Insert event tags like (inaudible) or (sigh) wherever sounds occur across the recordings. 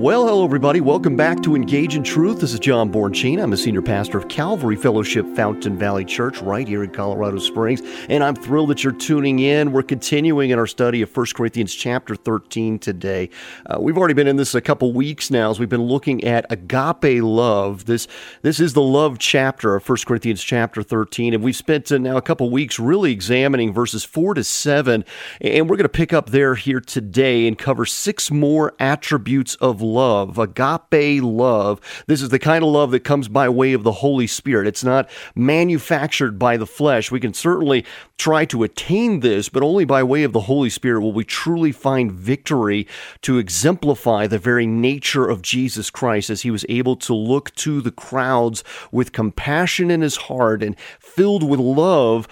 Well, hello, everybody. Welcome back to Engage in Truth. This is John Bornschein. I'm a senior pastor of Calvary Fellowship Fountain Valley Church right here in Colorado Springs, and I'm thrilled that you're tuning in. We're continuing in our study of 1 Corinthians chapter 13 today. Uh, we've already been in this a couple weeks now as we've been looking at agape love. This, this is the love chapter of 1 Corinthians chapter 13, and we've spent uh, now a couple weeks really examining verses 4 to 7, and we're going to pick up there here today and cover six more attributes of love, agape love. This is the kind of love that comes by way of the Holy Spirit. It's not manufactured by the flesh. We can certainly try to attain this, but only by way of the Holy Spirit will we truly find victory to exemplify the very nature of Jesus Christ as he was able to look to the crowds with compassion in his heart and filled with love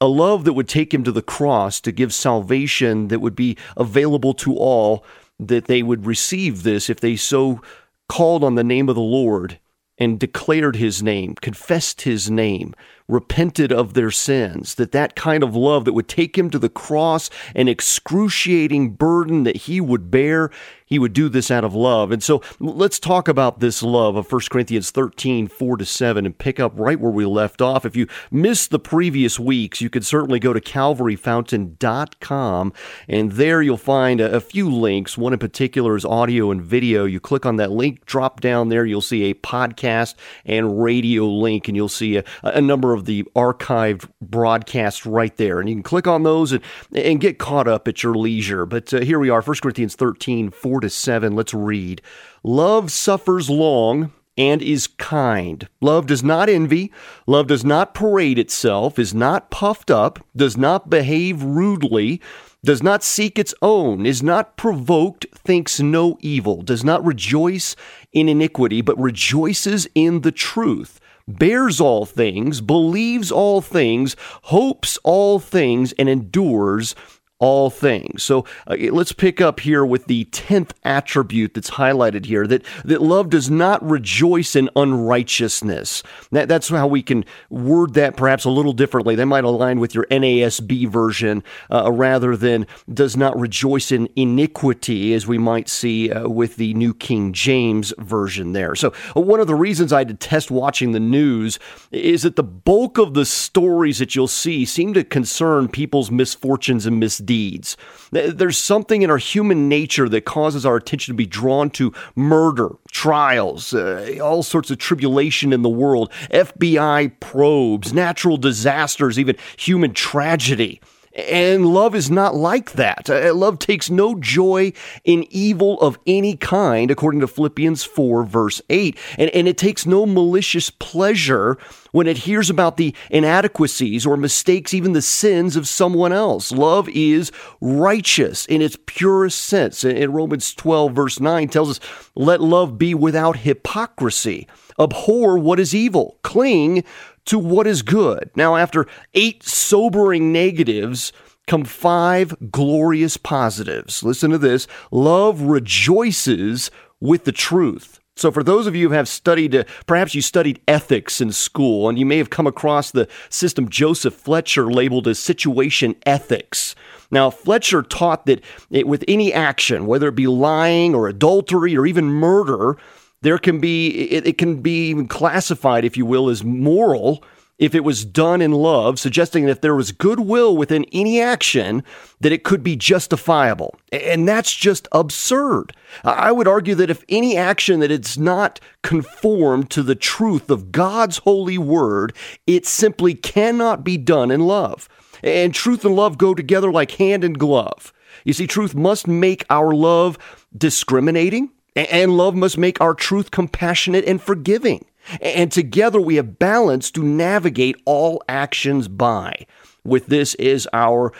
a love that would take him to the cross to give salvation that would be available to all that they would receive this if they so called on the name of the Lord and declared his name, confessed his name, repented of their sins, that that kind of love that would take him to the cross, an excruciating burden that he would bear, he would do this out of love. And so let's talk about this love of 1 Corinthians 13, 4 to 7, and pick up right where we left off. If you missed the previous weeks, you could certainly go to calvaryfountain.com, and there you'll find a, a few links. One in particular is audio and video. You click on that link, drop down there, you'll see a podcast and radio link, and you'll see a, a number of the archived broadcasts right there. And you can click on those and, and get caught up at your leisure. But uh, here we are, 1 Corinthians 13, 4 4 to 7. Let's read. Love suffers long and is kind. Love does not envy. Love does not parade itself, is not puffed up, does not behave rudely, does not seek its own, is not provoked, thinks no evil, does not rejoice in iniquity, but rejoices in the truth, bears all things, believes all things, hopes all things, and endures all things. So uh, let's pick up here with the 10th attribute that's highlighted here that, that love does not rejoice in unrighteousness. That, that's how we can word that perhaps a little differently. That might align with your NASB version uh, rather than does not rejoice in iniquity, as we might see uh, with the New King James version there. So, uh, one of the reasons I detest watching the news is that the bulk of the stories that you'll see seem to concern people's misfortunes and misdeeds deeds. There's something in our human nature that causes our attention to be drawn to murder, trials, uh, all sorts of tribulation in the world, FBI probes, natural disasters, even human tragedy. And love is not like that. Uh, love takes no joy in evil of any kind, according to Philippians 4, verse 8. And, and it takes no malicious pleasure when it hears about the inadequacies or mistakes, even the sins of someone else. Love is righteous in its purest sense. In Romans 12, verse 9, tells us, Let love be without hypocrisy. Abhor what is evil. Cling to what is good. Now, after eight sobering negatives, come five glorious positives. Listen to this love rejoices with the truth. So, for those of you who have studied, uh, perhaps you studied ethics in school, and you may have come across the system Joseph Fletcher labeled as situation ethics. Now, Fletcher taught that it, with any action, whether it be lying or adultery or even murder, there can be it, it can be classified, if you will, as moral if it was done in love, suggesting that if there was goodwill within any action, that it could be justifiable. And that's just absurd. I would argue that if any action that it's not conformed to the truth of God's holy word, it simply cannot be done in love. And truth and love go together like hand and glove. You see, truth must make our love discriminating and love must make our truth compassionate and forgiving. And together we have balance to navigate all actions by. With this is our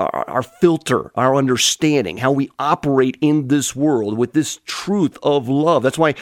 our filter, our understanding, how we operate in this world with this truth of love. That's why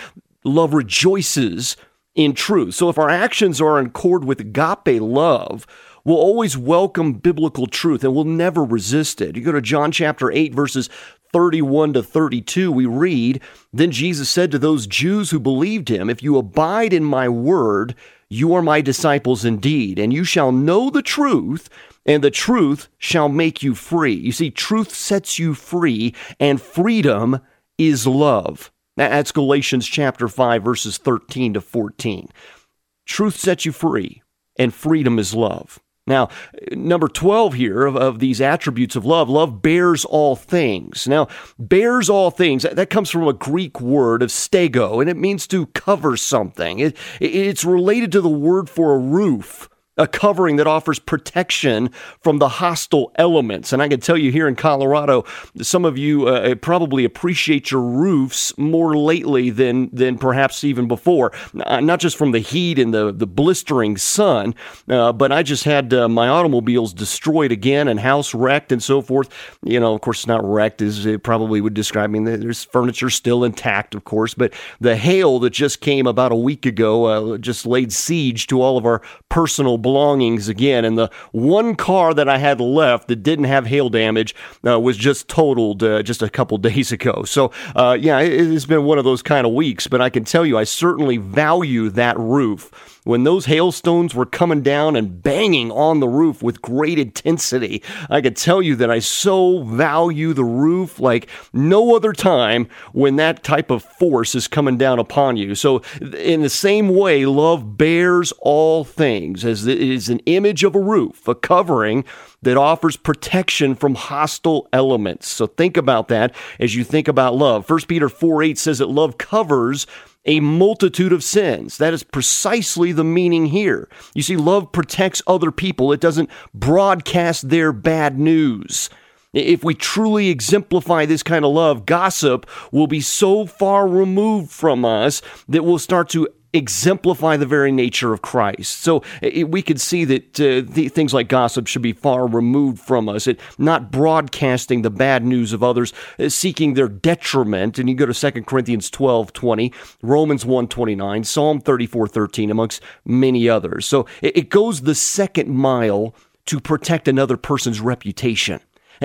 love rejoices in truth. So if our actions are in accord with agape love, we'll always welcome biblical truth and we'll never resist it. You go to John chapter 8, verses 31 to 32, we read Then Jesus said to those Jews who believed him, If you abide in my word, you are my disciples indeed, and you shall know the truth, and the truth shall make you free. You see, truth sets you free, and freedom is love. That's Galatians chapter 5, verses 13 to 14. Truth sets you free, and freedom is love. Now, number 12 here of, of, these attributes of love, love bears all things. Now, bears all things, that comes from a Greek word of stego, and it means to cover something. It, it's related to the word for a roof a covering that offers protection from the hostile elements. And I can tell you here in Colorado, some of you uh, probably appreciate your roofs more lately than than perhaps even before. Uh, not just from the heat and the the blistering sun, uh, but I just had uh, my automobiles destroyed again and house wrecked and so forth. You know, of course, it's not wrecked as it probably would describe. I mean, there's furniture still intact, of course, but the hail that just came about a week ago uh, just laid siege to all of our personal belongings again. And the one car that I had left that didn't have hail damage uh, was just totaled uh, just a couple (laughs) days ago. So, uh, yeah, it, has been one of those kind of weeks, but I can tell you, I certainly value that roof when those hailstones were coming down and banging on the roof with great intensity, I could tell you that I so value the roof like no other time when that type of force is coming down upon you. So, in the same way, love bears all things, as it is an image of a roof, a covering that offers protection from hostile elements. So think about that as you think about love. 1 Peter 4 8 says that love covers a multitude of sins. That is precisely the meaning here. You see, love protects other people, it doesn't broadcast their bad news. If we truly exemplify this kind of love, gossip will be so far removed from us that we'll start to exemplify the very nature of Christ. So it, we could see that uh, the, things like gossip should be far removed from us, it, not broadcasting the bad news of others, uh, seeking their detriment. And you go to 2 Corinthians 12 20, Romans 1 29, Psalm 34 13, amongst many others. So it, it goes the second mile to protect another person's reputation.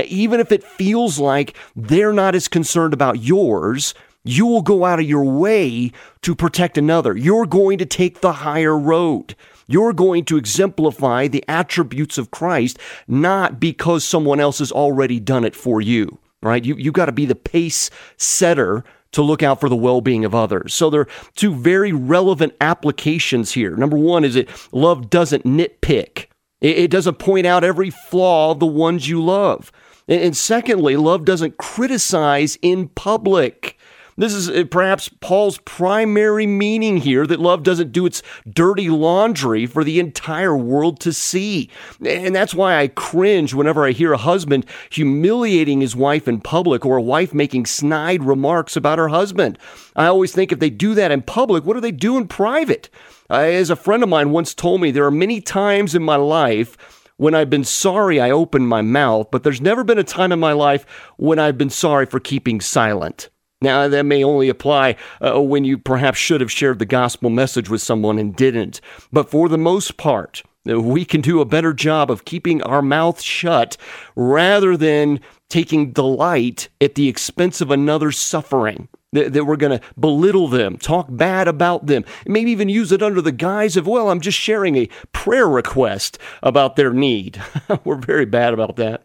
Even if it feels like they're not as concerned about yours you will go out of your way to protect another. You're going to take the higher road. You're going to exemplify the attributes of Christ, not because someone else has already done it for you, right? You, you've got to be the pace setter to look out for the well being of others. So there are two very relevant applications here. Number one is that love doesn't nitpick, it, it doesn't point out every flaw of the ones you love. And, and secondly, love doesn't criticize in public. This is uh, perhaps Paul's primary meaning here that love doesn't do its dirty laundry for the entire world to see. And that's why I cringe whenever I hear a husband humiliating his wife in public or a wife making snide remarks about her husband. I always think if they do that in public, what do they do in private? Uh, as a friend of mine once told me, there are many times in my life when I've been sorry I opened my mouth, but there's never been a time in my life when I've been sorry for keeping silent. Now, that may only apply uh, when you perhaps should have shared the gospel message with someone and didn't. But for the most part, uh, we can do a better job of keeping our mouth shut rather than taking delight at the expense of another's suffering. That, that we're going to belittle them, talk bad about them, maybe even use it under the guise of, well, I'm just sharing a prayer request about their need. (laughs) we're very bad about that.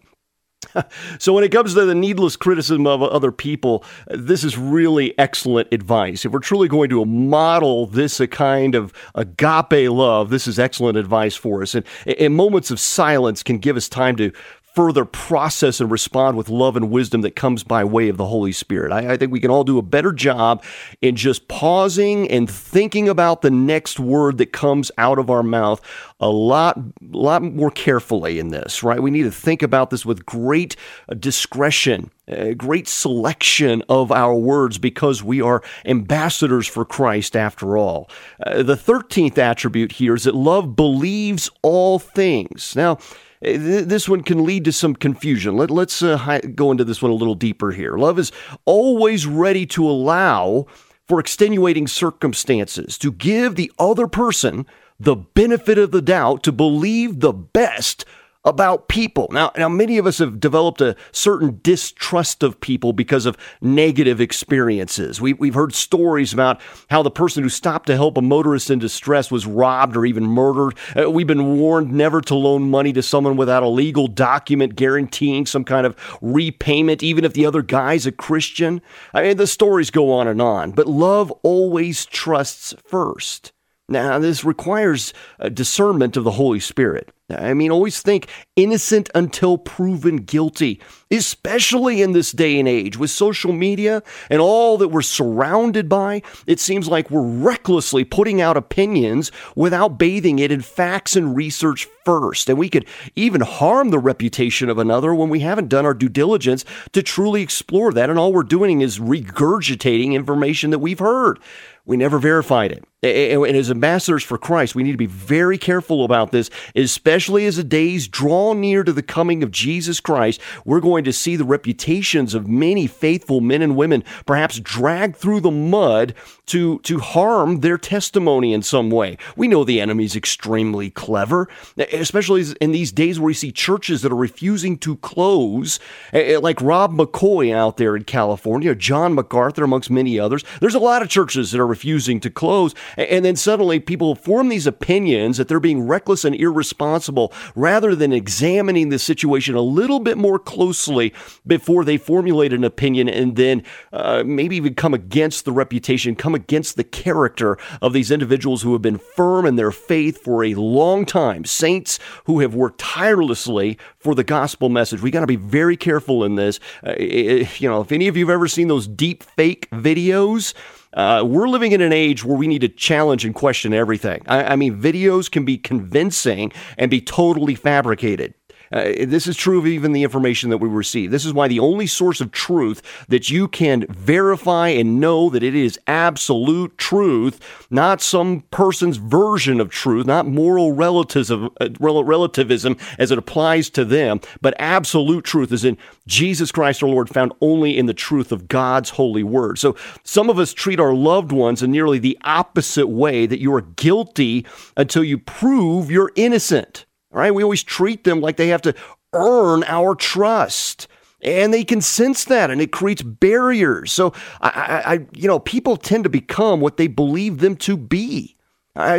(laughs) so when it comes to the needless criticism of other people, this is really excellent advice. If we're truly going to model this a kind of agape love, this is excellent advice for us. And, and moments of silence can give us time to further process and respond with love and wisdom that comes by way of the Holy Spirit. I, I, think we can all do a better job in just pausing and thinking about the next word that comes out of our mouth a lot, lot more carefully in this, right? We need to think about this with great discretion, a great selection of our words because we are ambassadors for Christ after all. Uh, the 13th attribute here is that love believes all things. Now, Eh, this one can lead to some confusion. Let, us uh, go into this one a little deeper here. Love is always ready to allow for extenuating circumstances, to give the other person the benefit of the doubt, to believe the best about people. Now, now many of us have developed a certain distrust of people because of negative experiences. We, we've heard stories about how the person who stopped to help a motorist in distress was robbed or even murdered. Uh, we've been warned never to loan money to someone without a legal document guaranteeing some kind of repayment, even if the other guy's a Christian. I mean, the stories go on and on, but love always trusts first. Now, this requires a discernment of the Holy Spirit. I mean, always think innocent until proven guilty, especially in this day and age with social media and all that we're surrounded by. It seems like we're recklessly putting out opinions without bathing it in facts and research first. And we could even harm the reputation of another when we haven't done our due diligence to truly explore that. And all we're doing is regurgitating information that we've heard. We never verified it. And as ambassadors for Christ, we need to be very careful about this, especially as the days draw near to the coming of Jesus Christ. We're going to see the reputations of many faithful men and women perhaps dragged through the mud to, to harm their testimony in some way. We know the enemy's extremely clever, especially in these days where we see churches that are refusing to close, eh, eh, like Rob McCoy out there in California, John MacArthur, amongst many others. There's a lot of churches that are refusing to close. And then suddenly people form these opinions that they're being reckless and irresponsible rather than examining the situation a little bit more closely before they formulate an opinion and then uh, maybe even come against the reputation, come against the character of these individuals who have been firm in their faith for a long time, saints who have worked tirelessly for the gospel message. We got to be very careful in this. Uh, you know, if any of you have ever seen those deep fake videos, uh, we're living in an age where we need to challenge and question everything. I, I mean, videos can be convincing and be totally fabricated. Uh, this is true of even the information that we receive. This is why the only source of truth that you can verify and know that it is absolute truth, not some person's version of truth, not moral relativism, uh, relativism as it applies to them, but absolute truth is in Jesus Christ our Lord, found only in the truth of God's holy word. So some of us treat our loved ones in nearly the opposite way that you are guilty until you prove you're innocent. Right? We always treat them like they have to earn our trust. And they can sense that, and it creates barriers. So, I, I, you know, people tend to become what they believe them to be.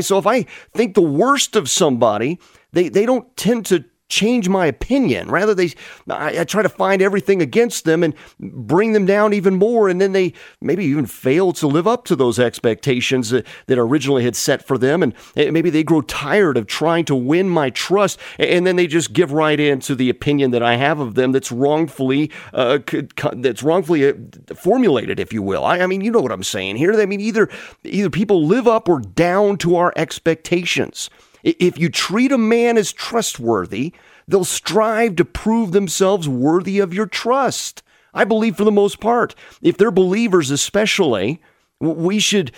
so, if I think the worst of somebody, they, they don't tend to change my opinion. Rather, they I, I, try to find everything against them and bring them down even more, and then they maybe even fail to live up to those expectations that, that originally had set for them, and maybe they grow tired of trying to win my trust, and then they just give right in to the opinion that I have of them that's wrongfully uh, that's wrongfully uh, formulated, if you will. I, I mean, you know what I'm saying here. I mean, either either people live up or down to our expectations. If you treat a man as trustworthy, they'll strive to prove themselves worthy of your trust. I believe for the most part, if they're believers especially, we should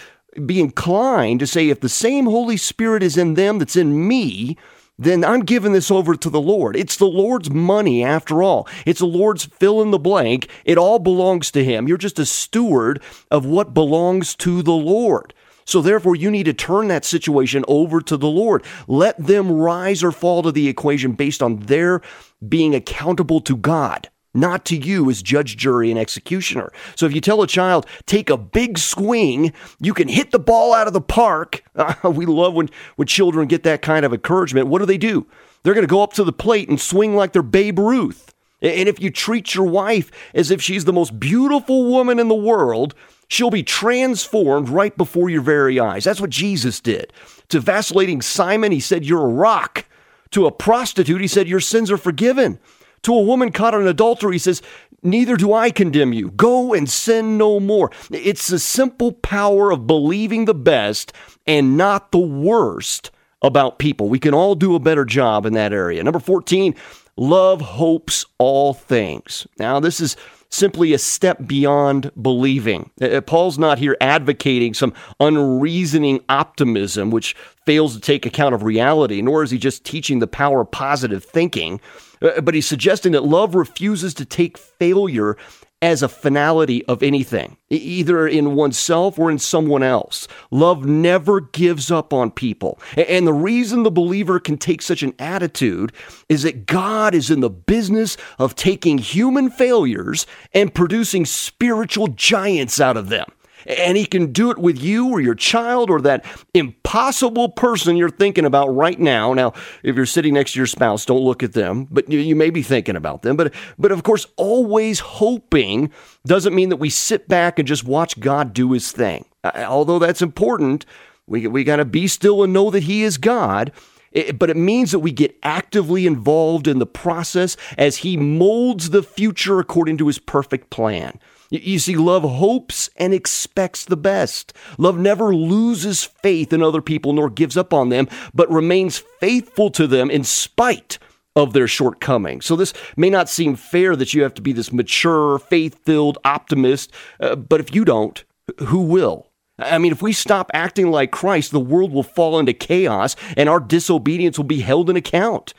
be inclined to say if the same Holy Spirit is in them that's in me, then I'm giving this over to the Lord. It's the Lord's money after all. It's the Lord's fill in the blank. It all belongs to Him. You're just a steward of what belongs to the Lord. So therefore, you need to turn that situation over to the Lord. Let them rise or fall to the equation based on their being accountable to God not to you as judge, jury, and executioner. So if you tell a child, take a big swing, you can hit the ball out of the park. (laughs) We love when, when children get that kind of encouragement. What do they do? They're going to go up to the plate and swing like they're Babe Ruth. And if you treat your wife as if she's the most beautiful woman in the world, She'll be transformed right before your very eyes. That's what Jesus did. To vacillating Simon, he said, You're a rock. To a prostitute, he said, Your sins are forgiven. To a woman caught in adultery, he says, Neither do I condemn you. Go and sin no more. It's the simple power of believing the best and not the worst about people. We can all do a better job in that area. Number 14, love hopes all things. Now, this is simply a step beyond believing. Uh, uh, Paul's not here advocating some unreasoning optimism which fails to take account of reality, nor is he just teaching the power of positive thinking. Uh, but he's suggesting that love refuses to take failure as a finality of anything, either in oneself or in someone else. Love never gives up on people. And the reason the believer can take such an attitude is that God is in the business of taking human failures and producing spiritual giants out of them. And he can do it with you or your child or that impossible person you're thinking about right now. Now, if you're sitting next to your spouse, don't look at them, but you, you may be thinking about them. But, but of course, always hoping doesn't mean that we sit back and just watch God do his thing. Although that's important, we, we got to be still and know that he is God. It, but it means that we get actively involved in the process as he molds the future according to his perfect plan. You see, love hopes and expects the best. Love never loses faith in other people nor gives up on them, but remains faithful to them in spite of their shortcomings. So this may not seem fair that you have to be this mature, faith-filled optimist, uh, but if you don't, who will? I mean, if we stop acting like Christ, the world will fall into chaos and our disobedience will be held in account.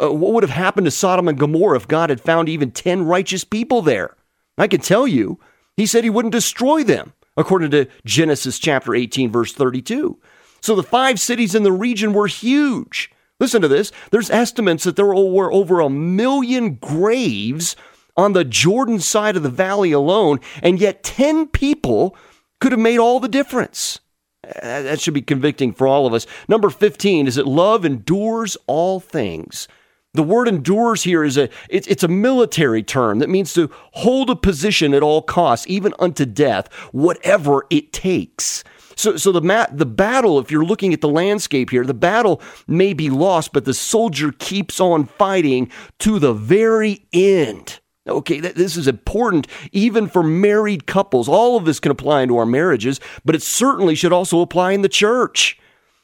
Uh, what would have happened to Sodom and Gomorrah if God had found even 10 righteous people there? I can tell you, he said he wouldn't destroy them, according to Genesis chapter 18, verse 32. So the five cities in the region were huge. Listen to this. There's estimates that there were over a million graves on the Jordan side of the valley alone, and yet 10 people could have made all the difference. That should be convicting for all of us. Number 15 is that love endures all things. The word endures here is a it's, it's a military term that means to hold a position at all costs, even unto death, whatever it takes. So, so the mat, the battle, if you're looking at the landscape here, the battle may be lost, but the soldier keeps on fighting to the very end. Okay, this is important even for married couples. All of this can apply into our marriages, but it certainly should also apply in the church.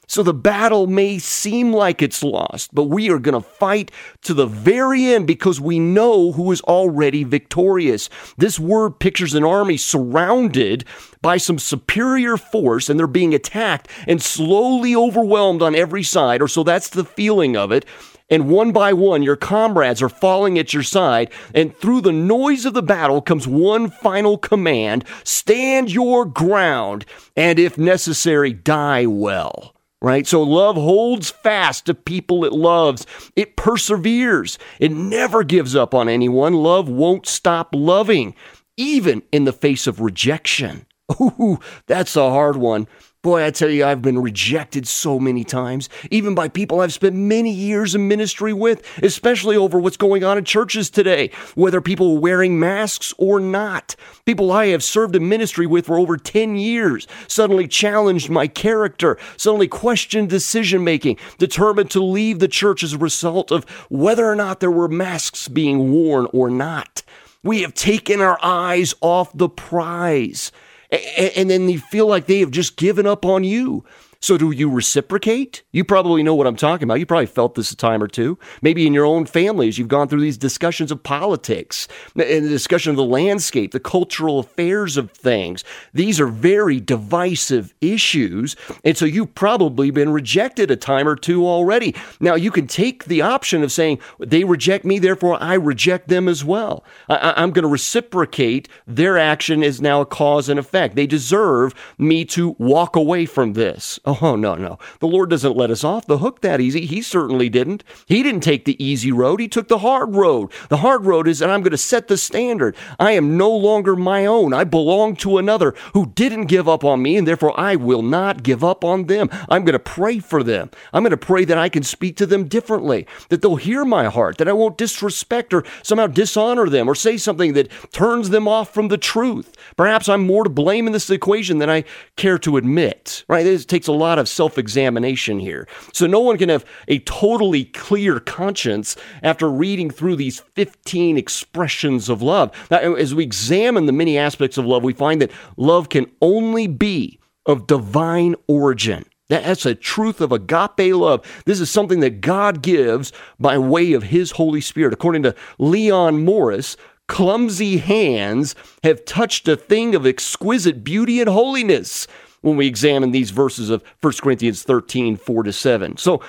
So the battle may seem like it's lost, but we are going to fight to the very end because we know who is already victorious. This word pictures an army surrounded by some superior force and they're being attacked and slowly overwhelmed on every side, or so that's the feeling of it. And one by one, your comrades are falling at your side. And through the noise of the battle comes one final command stand your ground, and if necessary, die well right? So love holds fast to people it loves. It perseveres. It never gives up on anyone. Love won't stop loving, even in the face of rejection. (laughs) Ooh, that's a hard one. Boy, I tell you, I've been rejected so many times, even by people I've spent many years in ministry with, especially over what's going on in churches today, whether people are wearing masks or not. People I have served in ministry with for over 10 years suddenly challenged my character, suddenly questioned decision making, determined to leave the church as a result of whether or not there were masks being worn or not. We have taken our eyes off the prize and then you feel like they have just given up on you. So, do you reciprocate? You probably know what I'm talking about. You probably felt this a time or two. Maybe in your own families, you've gone through these discussions of politics and the discussion of the landscape, the cultural affairs of things. These are very divisive issues. And so, you've probably been rejected a time or two already. Now, you can take the option of saying, they reject me, therefore I reject them as well. I- am going to reciprocate. Their action is now a cause and effect. They deserve me to walk away from this. Oh, no, no. The Lord doesn't let us off the hook that easy. He certainly didn't. He didn't take the easy road. He took the hard road. The hard road is that I'm going to set the standard. I am no longer my own. I belong to another who didn't give up on me, and therefore I will not give up on them. I'm going to pray for them. I'm going to pray that I can speak to them differently, that they'll hear my heart, that I won't disrespect or somehow dishonor them or say something that turns them off from the truth. Perhaps I'm more to blame in this equation than I care to admit, right? It takes a lot of self examination here. So no one can have a totally clear conscience after reading through these 15 expressions of love. Now, as we examine the many aspects of love, we find that love can only be of divine origin. That's a truth of agape love. This is something that God gives by way of His Holy Spirit. According to Leon Morris, clumsy hands have touched a thing of exquisite beauty and holiness when we examine these verses of 1 Corinthians 13, 4 to 7. So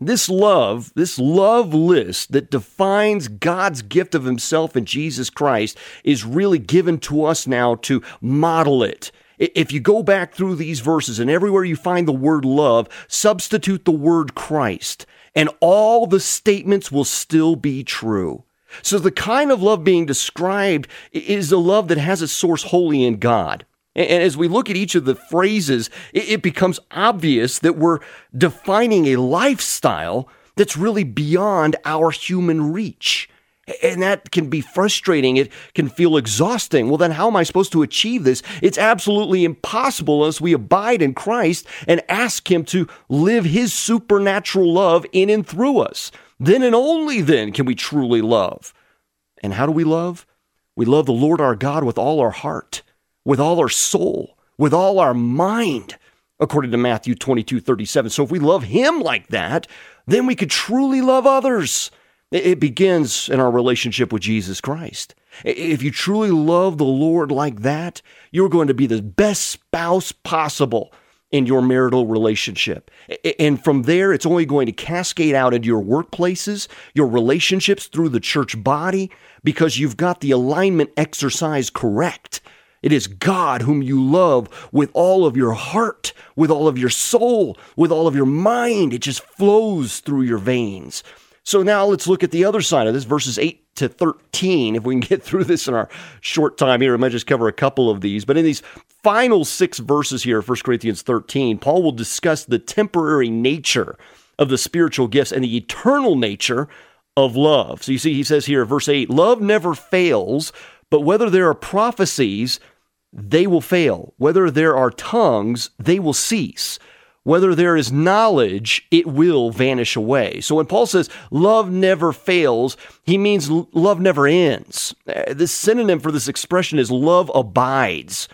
this love, this love list that defines God's gift of Himself in Jesus Christ is really given to us now to model it. If you go back through these verses and everywhere you find the word love, substitute the word Christ, and all the statements will still be true. So the kind of love being described is a love that has its source wholly in God. And as we look at each of the phrases, it becomes obvious that we're defining a lifestyle that's really beyond our human reach. And that can be frustrating. It can feel exhausting. Well, then how am I supposed to achieve this? It's absolutely impossible unless we abide in Christ and ask Him to live His supernatural love in and through us. Then and only then can we truly love. And how do we love? We love the Lord our God with all our heart, with all our soul, with all our mind, according to Matthew 22 37. So if we love Him like that, then we could truly love others. It begins in our relationship with Jesus Christ. If you truly love the Lord like that, you're going to be the best spouse possible in your marital relationship. And from there, it's only going to cascade out into your workplaces, your relationships through the church body, because you've got the alignment exercise correct. It is God whom you love with all of your heart, with all of your soul, with all of your mind. It just flows through your veins. So now let's look at the other side of this, verses 8 to 13. If we can get (laughs) through this in our short time here, I might just cover a couple of these. But in these final six verses here, 1 Corinthians 13, Paul will discuss the temporary nature of the spiritual gifts and the eternal nature of love. So you see, he says here, verse 8, love never fails, but whether there are prophecies, they will fail. Whether there are tongues, they will cease. Whether there is knowledge, it will vanish away. So when Paul says love never fails, he means love never ends. Uh, the synonym for this expression is love abides.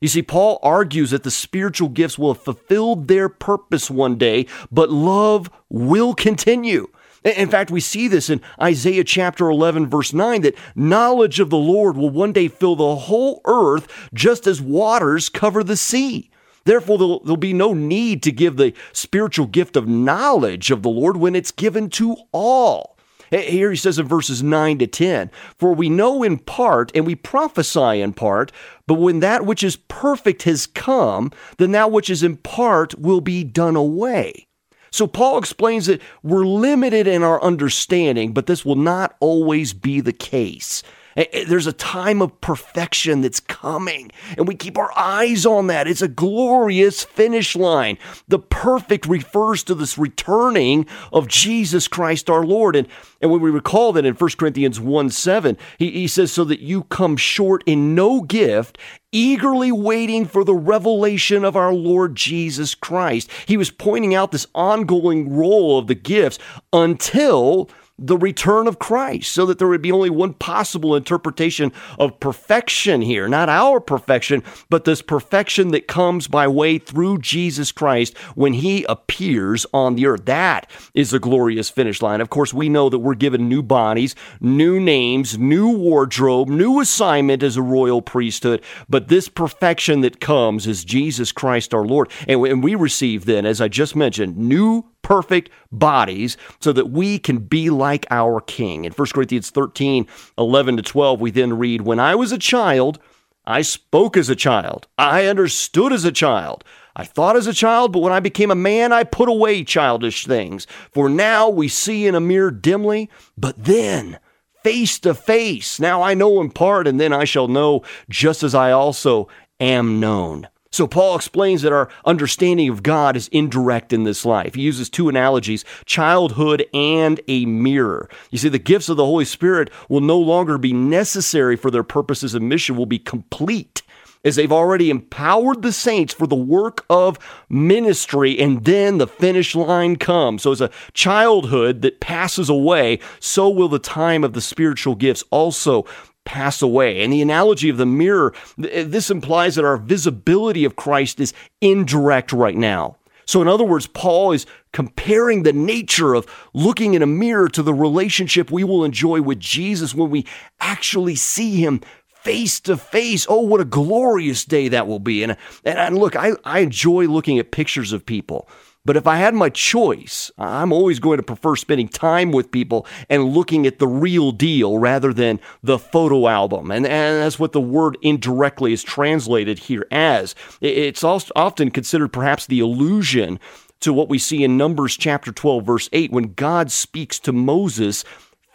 You see, Paul argues that the spiritual gifts will have fulfilled their purpose one day, but love will continue. In fact, we see this in Isaiah chapter 11, verse 9, that knowledge of the Lord will one day fill the whole earth just as waters cover the sea. Therefore, there'll, there'll, be no need to give the spiritual gift of knowledge of the Lord when it's given to all. Here he says in verses 9 to 10 For we know in part and we prophesy in part, but when that which is perfect has come, then that which is in part will be done away. So Paul explains that we're limited in our understanding, but this will not always be the case. There's a time of perfection that's coming, and we keep our eyes on that. It's a glorious finish line. The perfect refers to this returning of Jesus Christ our Lord. And, and when we recall that in 1 Corinthians 1 7, he, he says, So that you come short in no gift, eagerly waiting for the revelation of our Lord Jesus Christ. He was pointing out this ongoing role of the gifts until the return of Christ, so that there would be only one possible interpretation of perfection here, not our perfection, but this perfection that comes by way through Jesus Christ when he appears on the earth. That is the glorious finish line. Of course, we know that we're given new bodies, new names, new wardrobe, new assignment as a royal priesthood, but this perfection that comes is Jesus Christ our Lord. And we receive then, as I just mentioned, new perfect bodies so that we can be like our King. In 1 Corinthians 13, 11 to 12, we then read, When I was a child, I spoke as a child, I understood as a child. I thought as a child, but when I became a man, I put away childish things. For now we see in a mirror dimly, but then face to face. Now I know in part, and then I shall know just as I also am known. So Paul explains that our understanding of God is indirect in this life. He uses two analogies, childhood and a mirror. You see, the gifts of the Holy Spirit will no longer be necessary for their purposes and mission, will be complete as they've already empowered the saints for the work of ministry, and then the finish line comes. So, as a childhood that passes away, so will the time of the spiritual gifts also pass away. And the analogy of the mirror, eh, this implies that our visibility of Christ is indirect right now. So, in other words, Paul is comparing the nature of looking in a mirror to the relationship we will enjoy with Jesus when we actually see him face to face. Oh, what a glorious day that will be. And, and, and look, I, I enjoy looking at pictures of people But if I had my choice, I'm always going to prefer spending time with people and looking at the real deal rather than the photo album. And, and that's what the word indirectly is translated here as. It's often considered perhaps the allusion to what we see in Numbers chapter 12, verse 8, when God speaks to Moses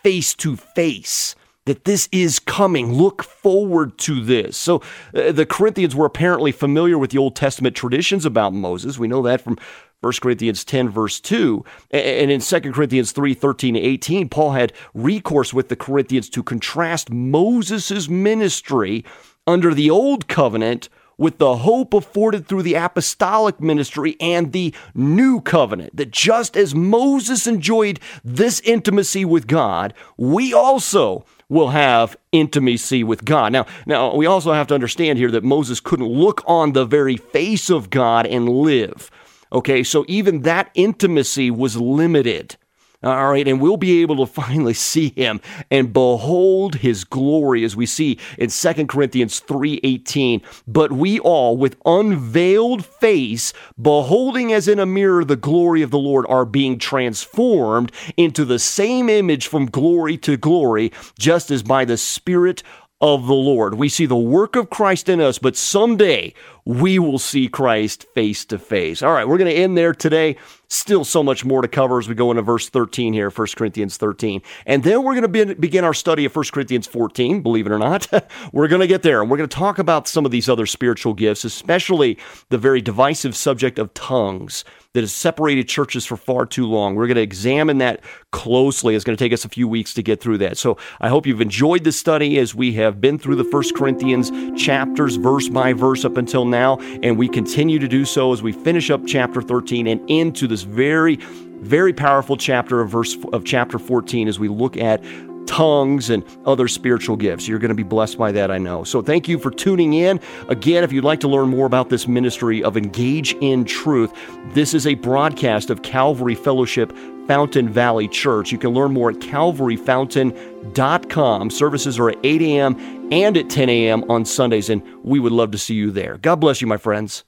face to face that this is coming. Look forward to this. So uh, the Corinthians were apparently familiar with the Old Testament traditions about Moses. We know that from 1 Corinthians 10, verse 2. And in 2 Corinthians 3, 13 18, Paul had recourse with the Corinthians to contrast Moses' ministry under the Old Covenant with the hope afforded through the apostolic ministry and the new covenant. That just as Moses enjoyed this intimacy with God, we also will have intimacy with God. Now, now we also have to understand here that Moses couldn't look on the very face of God and live. Okay, so even that intimacy was limited. All right, and we'll be able to (laughs) finally see him and behold his glory as we see in 2 Corinthians 3:18. But we all with unveiled face beholding as in a mirror the glory of the Lord are being transformed into the same image from glory to glory, just as by the spirit of the Lord. We see the work of Christ in us, but someday we will see Christ face to face. All right, we're going to end there today. Still so much more to cover as we go into verse 13 here, 1 Corinthians 13. And then we're going to be, begin our study of 1 Corinthians 14, believe it or not. (laughs) we're going to get there and we're going to talk about some of these other spiritual gifts, especially the very divisive subject of tongues that has separated churches for far too long. We're going to examine that closely. It's going to take us a few weeks to get through that. So I hope you've enjoyed this study as we have been through the First Corinthians chapters verse by verse up until now, and we continue to do so as we finish up chapter 13 and into this very very powerful chapter of verse of chapter 14 as we look at tongues and other spiritual gifts. You're going to be blessed by that, I know. So thank you for tuning in. Again, if you'd like to learn more about this ministry of Engage in Truth, this is a broadcast of Calvary Fellowship Fountain Valley Church. You can learn more at calvaryfountain.com. Services are at 8 a.m. and at 10 a.m. on Sundays, and we would love to see you there. God bless you, my friends.